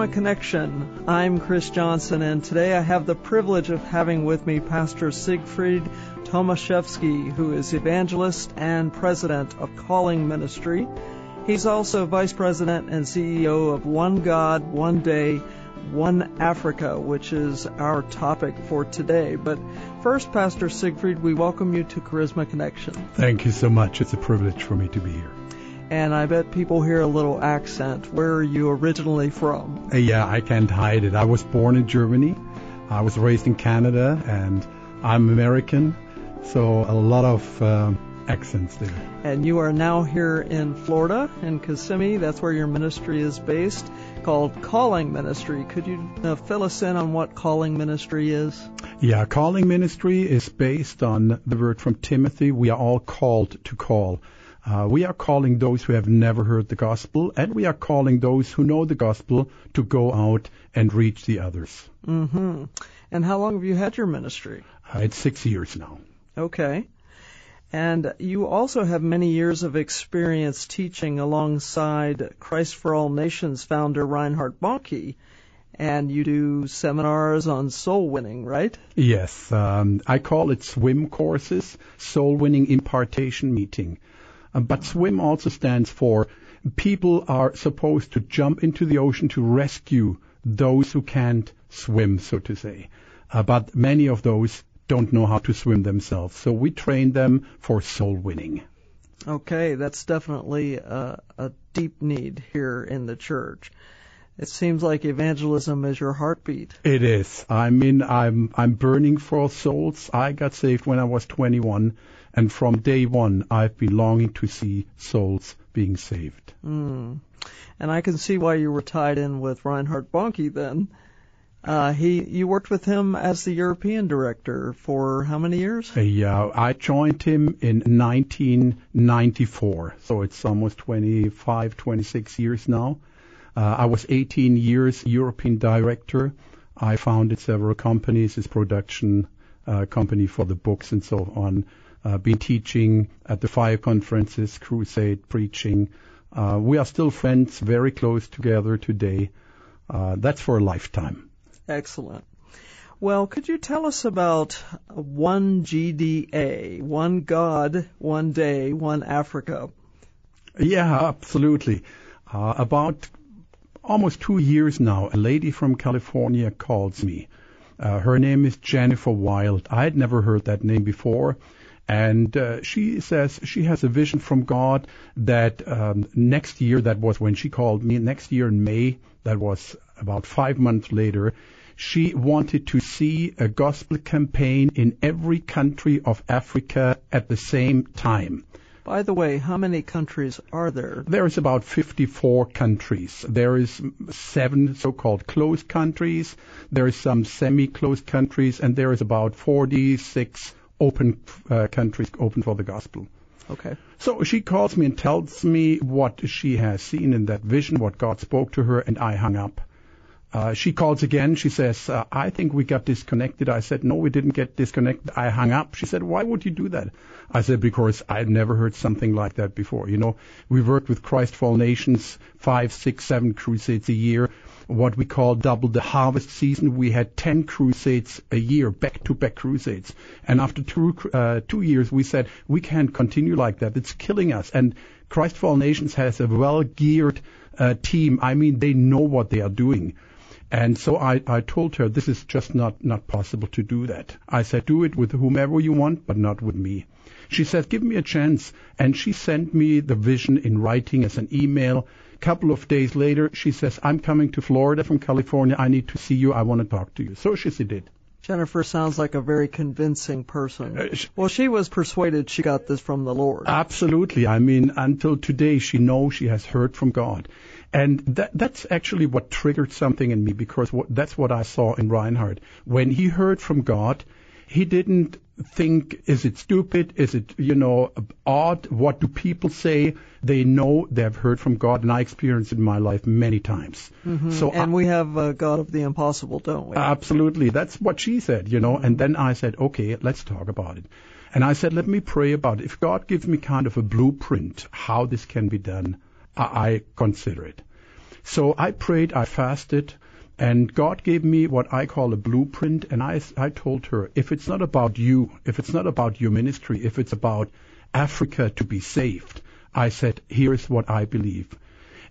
Charisma Connection. I'm Chris Johnson, and today I have the privilege of having with me Pastor Siegfried Tomaszewski, who is evangelist and president of Calling Ministry. He's also vice president and CEO of One God, One Day, One Africa, which is our topic for today. But first, Pastor Siegfried, we welcome you to Charisma Connection. Thank you so much. It's a privilege for me to be here and I bet people hear a little accent. Where are you originally from? Uh, yeah, I can't hide it. I was born in Germany. I was raised in Canada, and I'm American, so a lot of uh, accents there. And you are now here in Florida, in Kissimmee. That's where your ministry is based, called Calling Ministry. Could you uh, fill us in on what Calling Ministry is? Yeah, Calling Ministry is based on the word from Timothy. We are all called to call. Uh, we are calling those who have never heard the gospel, and we are calling those who know the gospel to go out and reach the others. Mm-hmm. And how long have you had your ministry? Uh, it's six years now. Okay. And you also have many years of experience teaching alongside Christ for All Nations founder Reinhard Bonnke. And you do seminars on soul winning, right? Yes. Um, I call it swim courses, soul winning impartation meeting. Um, but swim also stands for people are supposed to jump into the ocean to rescue those who can't swim, so to say. Uh, but many of those don't know how to swim themselves. So we train them for soul winning. Okay, that's definitely a, a deep need here in the church. It seems like evangelism is your heartbeat. It is. I mean, I'm I'm burning for souls. I got saved when I was 21, and from day one, I've been longing to see souls being saved. Mm. And I can see why you were tied in with Reinhard Bonnke then. Uh, he, you worked with him as the European director for how many years? Uh, yeah, I joined him in 1994, so it's almost 25, 26 years now. Uh, I was 18 years European director. I founded several companies, his production uh, company for the books and so on uh, been teaching at the fire conferences, crusade, preaching. Uh, we are still friends, very close together today. Uh, that's for a lifetime. Excellent. Well, could you tell us about one GDA, one God, one day, one Africa? Yeah, absolutely. Uh, about almost two years now, a lady from California calls me. Uh, her name is Jennifer Wild. I had never heard that name before. And uh, she says she has a vision from God that um, next year, that was when she called me, next year in May, that was about five months later, she wanted to see a gospel campaign in every country of Africa at the same time. By the way, how many countries are there? There is about 54 countries. There is seven so-called closed countries. There is some semi-closed countries, and there is about 46 open uh, countries open for the gospel. Okay. So she calls me and tells me what she has seen in that vision, what God spoke to her, and I hung up. Uh, she calls again. She says, uh, I think we got disconnected. I said, no, we didn't get disconnected. I hung up. She said, why would you do that? I said, because I'd never heard something like that before. You know, we worked with Christ for All Nations, five, six, seven crusades a year what we call double the harvest season. We had 10 crusades a year, back-to-back crusades. And after two, uh, two years, we said, we can't continue like that. It's killing us. And Christ for All Nations has a well-geared uh, team. I mean, they know what they are doing. And so I, I told her this is just not, not possible to do that. I said, do it with whomever you want, but not with me. She said, give me a chance. And she sent me the vision in writing as an email couple of days later, she says, I'm coming to Florida from California. I need to see you. I want to talk to you. So she did. Jennifer sounds like a very convincing person. Uh, well, she was persuaded she got this from the Lord. Absolutely. I mean, until today, she knows she has heard from God. And that, that's actually what triggered something in me because what, that's what I saw in Reinhard. When he heard from God, he didn't think, is it stupid? Is it, you know, odd? What do people say? They know they've heard from God, and I experienced it in my life many times. Mm-hmm. So and I, we have a God of the impossible, don't we? Absolutely. That's what she said, you know. And then I said, okay, let's talk about it. And I said, let me pray about it. If God gives me kind of a blueprint how this can be done, I, I consider it. So I prayed, I fasted, and God gave me what I call a blueprint. And I, I told her, if it's not about you, if it's not about your ministry, if it's about Africa to be saved, I said, here's what I believe.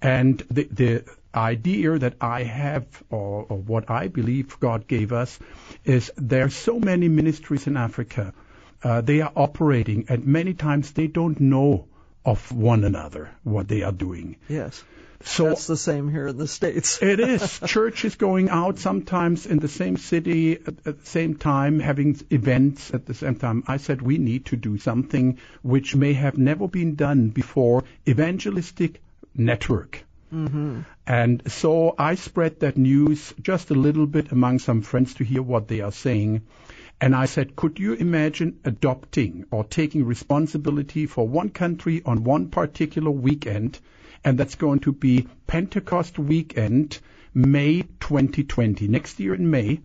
And the, the idea that I have, or, or what I believe God gave us, is there are so many ministries in Africa. Uh, they are operating, and many times they don't know of one another what they are doing. Yes. So that's the same here in the states. it is. Churches going out sometimes in the same city at, at, the same time, having events at the same time. I said we need to do something which may have never been done before. Evangelistic network. Mm-hmm. And so I spread that news just a little bit among some friends to hear what they are saying. And I said, could you imagine adopting or taking responsibility for one country on one particular weekend? And that's going to be Pentecost weekend, May 2020, next year in May,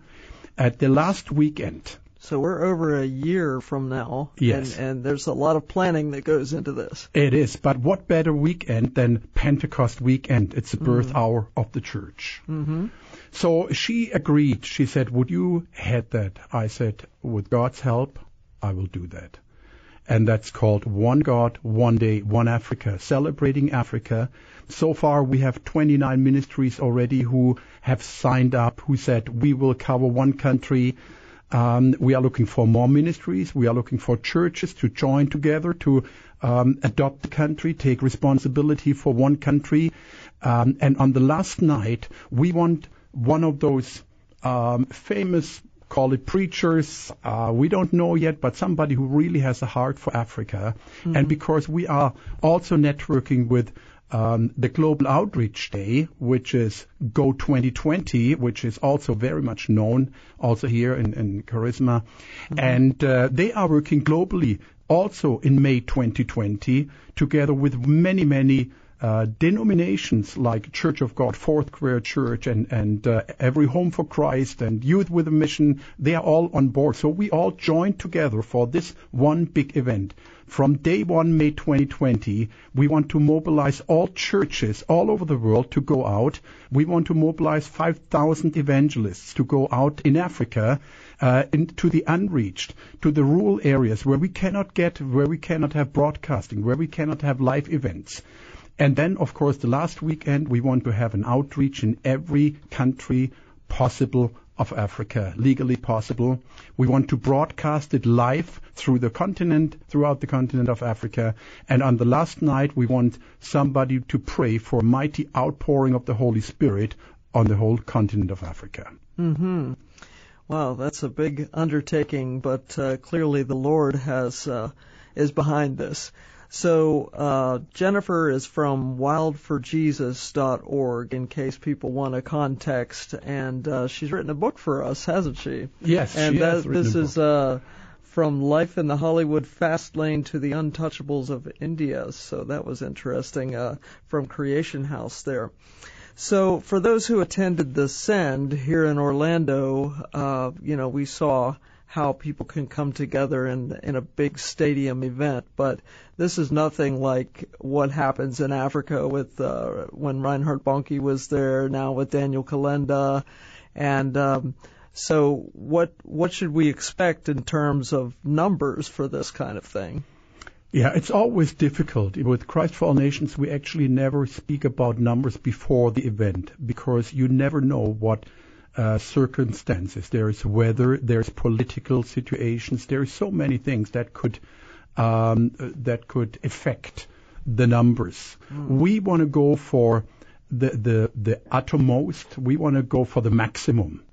at the last weekend. So we're over a year from now. Yes. And, and, there's a lot of planning that goes into this. It is. But what better weekend than Pentecost weekend? It's the birth mm-hmm. hour of the church. Mm-hmm. So she agreed. She said, Would you head that? I said, With God's help, I will do that. And that's called One God, One Day, One Africa, celebrating Africa. So far, we have 29 ministries already who have signed up, who said, We will cover one country um, we are looking for more ministries. We are looking for churches to join together to um, adopt the country, take responsibility for one country. Um, and on the last night, we want one of those um, famous call it preachers. Uh, we don't know yet, but somebody who really has a heart for Africa. Mm-hmm. And because we are also networking with um, the Global Outreach Day, which is Go 2020, which is also very much known also here in, in Charisma. Mm-hmm. And uh, they are working globally also in May 2020 together with many, many uh, denominations like Church of God, Foursquare Church, and and uh, Every Home for Christ, and Youth with a Mission, they are all on board. So we all join together for this one big event. From day one, May 2020, we want to mobilize all churches all over the world to go out. We want to mobilize 5,000 evangelists to go out in Africa, uh, into the unreached, to the rural areas where we cannot get, where we cannot have broadcasting, where we cannot have live events. And then, of course, the last weekend, we want to have an outreach in every country possible of Africa, legally possible. We want to broadcast it live through the continent, throughout the continent of Africa. And on the last night, we want somebody to pray for a mighty outpouring of the Holy Spirit on the whole continent of Africa. Mm-hmm. Wow, that's a big undertaking, but uh, clearly the Lord has uh, is behind this. So uh, Jennifer is from wildforjesus.org in case people want a context, and uh, she's written a book for us, hasn't she? Yes, and she that, has this is uh, from life in the Hollywood fast lane to the untouchables of India. So that was interesting uh, from Creation House there. So for those who attended the Send here in Orlando, uh, you know, we saw how people can come together in in a big stadium event. But this is nothing like what happens in Africa with uh, when Reinhard Bonnke was there. Now with Daniel Kolenda, and um, so what what should we expect in terms of numbers for this kind of thing? Yeah, it's always difficult. With Christ for All Nations, we actually never speak about numbers before the event because you never know what uh, circumstances. There's weather, there's political situations, there's so many things that could um, that could affect the numbers. Mm. We want to go for the the the uttermost. We want to go for the maximum.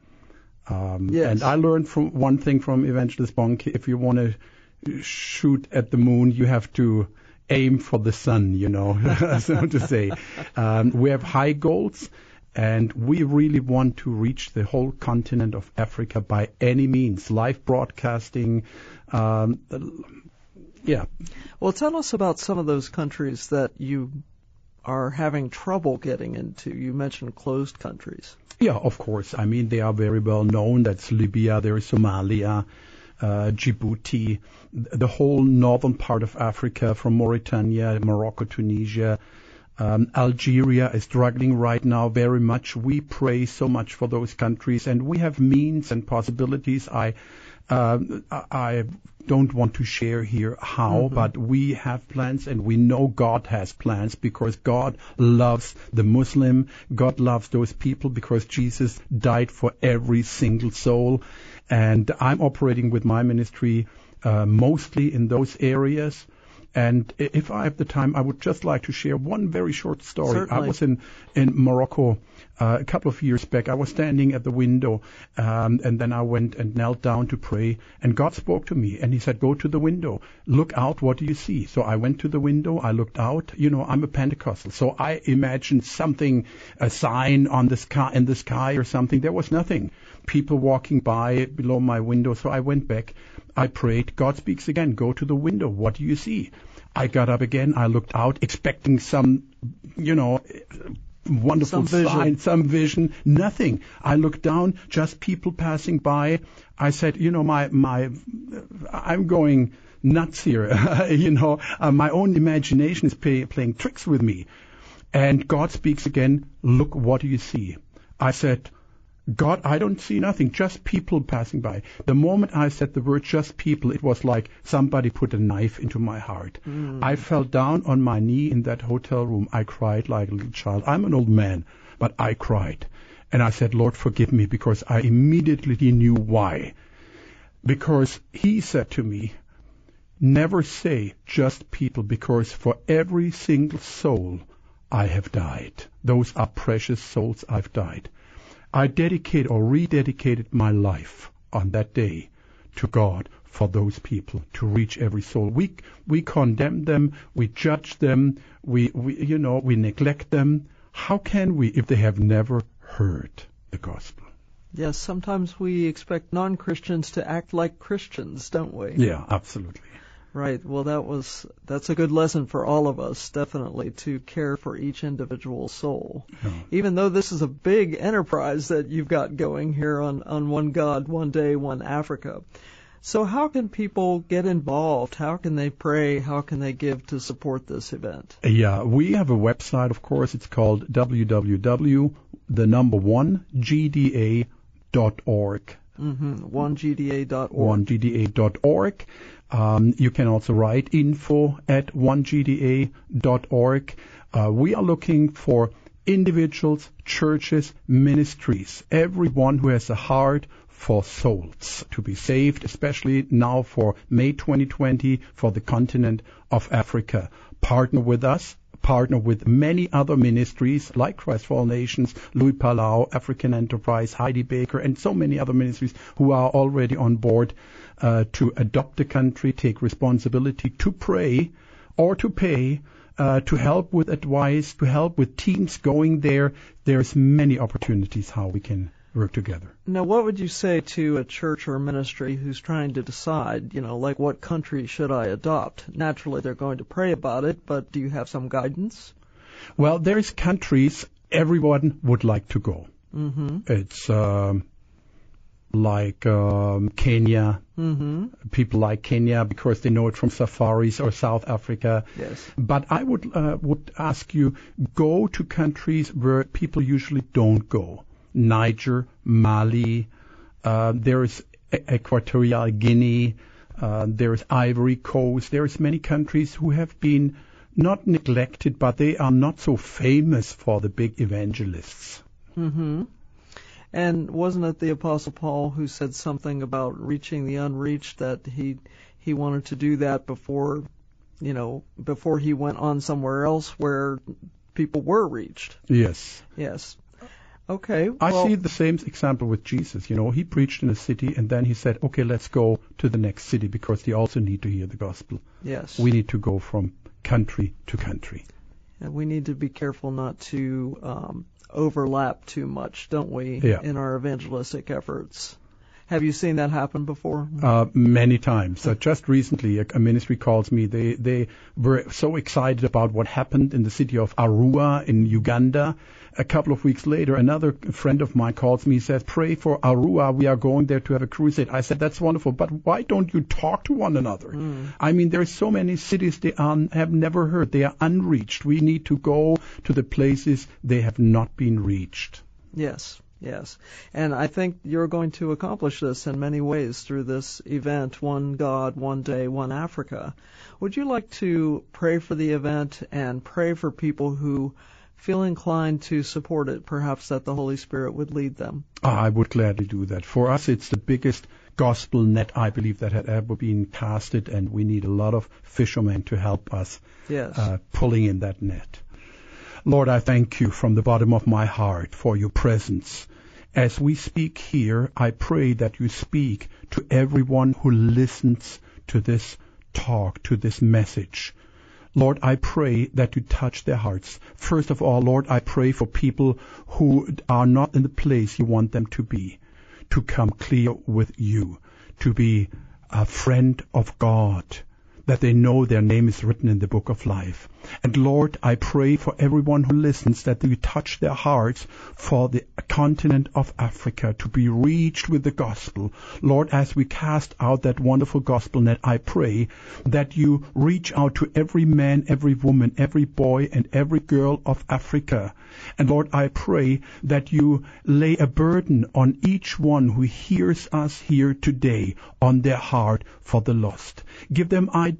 Um, yes. And I learned from one thing from Evangelist Bonnke: if you want to shoot at the moon, you have to aim for the sun. You know, so to say. Um, we have high goals and we really want to reach the whole continent of Africa by any means, live broadcasting. Um, yeah. Well, tell us about some of those countries that you are having trouble getting into. You mentioned closed countries. Yeah, of course. I mean, they are very well known. That's Libya, there is Somalia, uh, Djibouti, the whole northern part of Africa from Mauritania, Morocco, Tunisia, Um, Algeria is struggling right now very much. We pray so much for those countries, and we have means and possibilities. I uh, I don't want to share here how, mm-hmm. but we have plans and we know God has plans because God loves the Muslim. God loves those people because Jesus died for every single soul. And I'm operating with my ministry uh, mostly in those areas. And if I have the time, I would just like to share one very short story. Certainly. I was in, in Morocco uh, a couple of years back. I was standing at the window, um, and then I went and knelt down to pray, and God spoke to me, and He said, "Go to the window, look out. What do you see?" So I went to the window. I looked out. You know, I'm a Pentecostal, so I imagined something, a sign on the sky in the sky or something. There was nothing. People walking by below my window. So I went back. I prayed. God speaks again. Go to the window. What do you see? I got up again. I looked out, expecting some, you know, wonderful some sign, some vision, nothing. I looked down, just people passing by. I said, you know, my, my, I'm going nuts here. you know, uh, my own imagination is pay, playing tricks with me. And God speaks again, look, what do you see? I said, God, I don't see nothing, just people passing by. The moment I said the word just people, it was like somebody put a knife into my heart. Mm. I fell down on my knee in that hotel room. I cried like a little child. I'm an old man, but I cried. And I said, Lord, forgive me because I immediately knew why. Because he said to me, never say just people because for every single soul I have died. Those are precious souls I've died. I dedicate or rededicated my life on that day to God for those people to reach every soul. We we condemn them, we judge them, we, we you know we neglect them. How can we if they have never heard the gospel? Yes, sometimes we expect non-Christians to act like Christians, don't we? Yeah, absolutely. Right. Well, that was that's a good lesson for all of us, definitely, to care for each individual soul. Yeah. Even though this is a big enterprise that you've got going here on on One God, One Day, One Africa. So, how can people get involved? How can they pray? How can they give to support this event? Yeah, we have a website, of course. It's called www. the number one gda.org. Mm-hmm. OneGDA.org. OneGDA.org. Um, you can also write info at onegda.org. Uh, we are looking for individuals, churches, ministries, everyone who has a heart for souls to be saved, especially now for May 2020 for the continent of Africa. Partner with us partner with many other ministries like Christ for All Nations, Luis Palau, African Enterprise, Heidi Baker, and so many other ministries who are already on board uh, to adopt the country, take responsibility to pray or to pay uh, to help with advice, to help with teams going there. There's many opportunities how we can work together. Now, what would you say to a church or a ministry who's trying to decide, you know, like what country should I adopt? Naturally, they're going to pray about it, but do you have some guidance? Well, there's countries everyone would like to go. Mm-hmm. It's um, like um, Kenya. Mm-hmm. People like Kenya because they know it from safaris or South Africa. Yes. But I would uh, would ask you go to countries where people usually don't go. Niger, Mali, uh, there's Equatorial Guinea, uh, there's Ivory Coast, there's many countries who have been not neglected, but they are not so famous for the big evangelists. Mm-hmm. And wasn't it the Apostle Paul who said something about reaching the unreached that he he wanted to do that before you know before he went on somewhere else where people were reached? Yes. Yes. Okay. I see the same example with Jesus. You know, he preached in a city and then he said, okay, let's go to the next city because they also need to hear the gospel. Yes. We need to go from country to country. And we need to be careful not to um, overlap too much, don't we, yeah. in our evangelistic efforts? Have you seen that happen before? Uh, many times. Uh, just recently, a, a, ministry calls me. They they were so excited about what happened in the city of Arua in Uganda. A couple of weeks later, another friend of mine calls me. Says, "Pray for Arua. We are going there to have a crusade." I said, "That's wonderful, but why don't you talk to one another?" Mm. I mean, there are so many cities they are, have never heard. They are unreached. We need to go to the places they have not been reached. Yes. Yes. And I think you're going to accomplish this in many ways through this event, One God, One Day, One Africa. Would you like to pray for the event and pray for people who feel inclined to support it, perhaps that the Holy Spirit would lead them? I would gladly do that. For us, it's the biggest gospel net, I believe, that had ever been casted, and we need a lot of fishermen to help us yes. uh, pulling in that net. Lord, I thank you from the bottom of my heart for your presence as we speak here, I pray that you speak to everyone who listens to this talk, to this message. Lord, I pray that you touch their hearts. First of all, Lord, I pray for people who are not in the place you want them to be, to come clear with you, to be a friend of God, that they know their name is written in the book of life. And Lord, I pray for everyone who listens that you touch their hearts for the continent of Africa to be reached with the gospel. Lord, as we cast out that wonderful gospel net, I pray that you reach out to every man, every woman, every boy, and every girl of Africa. And Lord, I pray that you lay a burden on each one who hears us here today on their heart for the lost. Give them ideas.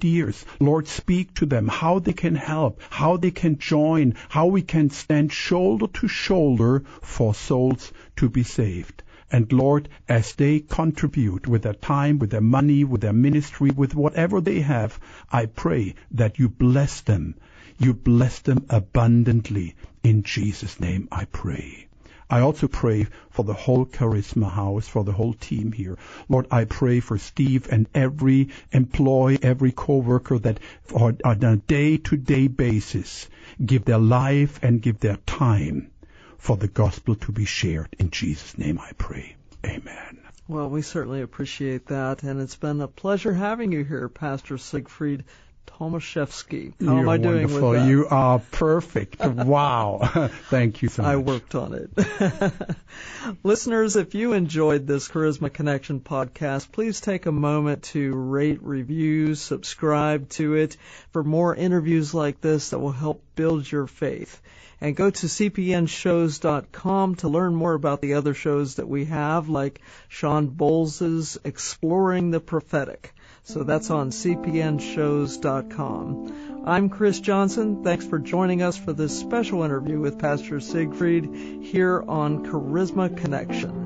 Lord, speak to them how they can help, how they can join, how we can stand shoulder to shoulder for souls to be saved. And Lord, as they contribute with their time, with their money, with their ministry, with whatever they have, I pray that you bless them. You bless them abundantly. In Jesus' name I pray. I also pray for the whole Charisma House, for the whole team here. Lord, I pray for Steve and every employee, every co-worker that on a day-to-day basis give their life and give their time for the gospel to be shared. In Jesus' name I pray. Amen. Well, we certainly appreciate that, and it's been a pleasure having you here, Pastor Siegfried Tomaszewski. How You're am I doing wonderful. with that? You are perfect. wow. Thank you so much. I worked on it. Listeners, if you enjoyed this Charisma Connection podcast, please take a moment to rate, review, subscribe to it for more interviews like this that will help build your faith. And go to cpnshows.com to learn more about the other shows that we have, like Shawn Bolz's Exploring the Prophetic. So that's on cpnshows.com. I'm Chris Johnson. Thanks for joining us for this special interview with Pastor Siegfried here on Charisma Connection.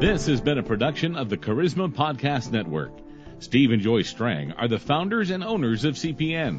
This has been a production of the Charisma Podcast Network. Steve and Joy Strang are the founders and owners of CPN.